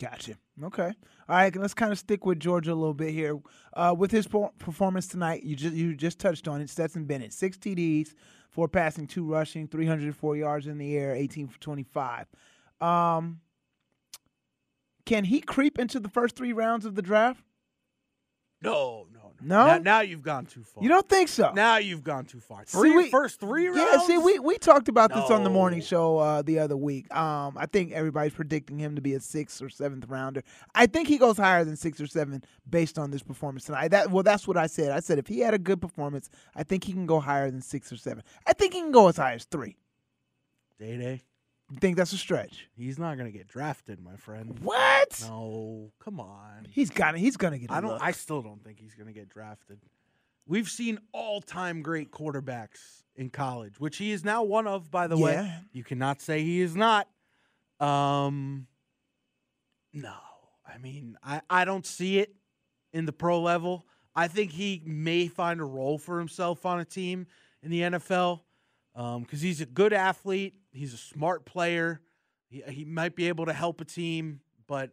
Gotcha. Okay. All right. Let's kind of stick with Georgia a little bit here. Uh, with his performance tonight, you just you just touched on it. Stetson Bennett, six TDs, four passing, two rushing, 304 yards in the air, 18 for 25. Um, can he creep into the first three rounds of the draft? No, no, no. Now, now, you've gone too far. You don't think so? Now you've gone too far. Three, see, we, first three rounds. Yeah, see, we, we talked about this on the morning show uh, the other week. Um, I think everybody's predicting him to be a sixth or seventh rounder. I think he goes higher than six or seven based on this performance tonight. That well, that's what I said. I said if he had a good performance, I think he can go higher than six or seven. I think he can go as high as three. Day day. You think that's a stretch? He's not going to get drafted, my friend. What? No, come on. He's got He's going to get. I don't. I still don't think he's going to get drafted. We've seen all-time great quarterbacks in college, which he is now one of. By the yeah. way, you cannot say he is not. Um, no, I mean, I I don't see it in the pro level. I think he may find a role for himself on a team in the NFL because um, he's a good athlete. He's a smart player. He, he might be able to help a team, but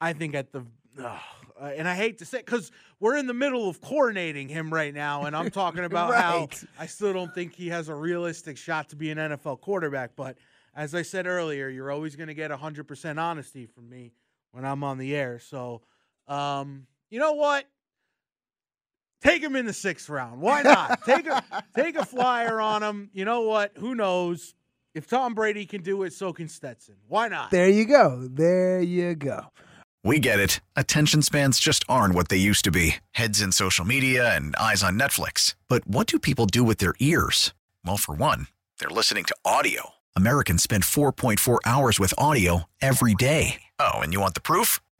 I think at the uh, and I hate to say because we're in the middle of coordinating him right now, and I'm talking about right. how I still don't think he has a realistic shot to be an NFL quarterback. But as I said earlier, you're always going to get 100% honesty from me when I'm on the air. So, um, you know what? Take him in the sixth round. Why not? take a take a flyer on him. You know what? Who knows? If Tom Brady can do it, so can Stetson. Why not? There you go. There you go. We get it. Attention spans just aren't what they used to be heads in social media and eyes on Netflix. But what do people do with their ears? Well, for one, they're listening to audio. Americans spend 4.4 hours with audio every day. Oh, and you want the proof?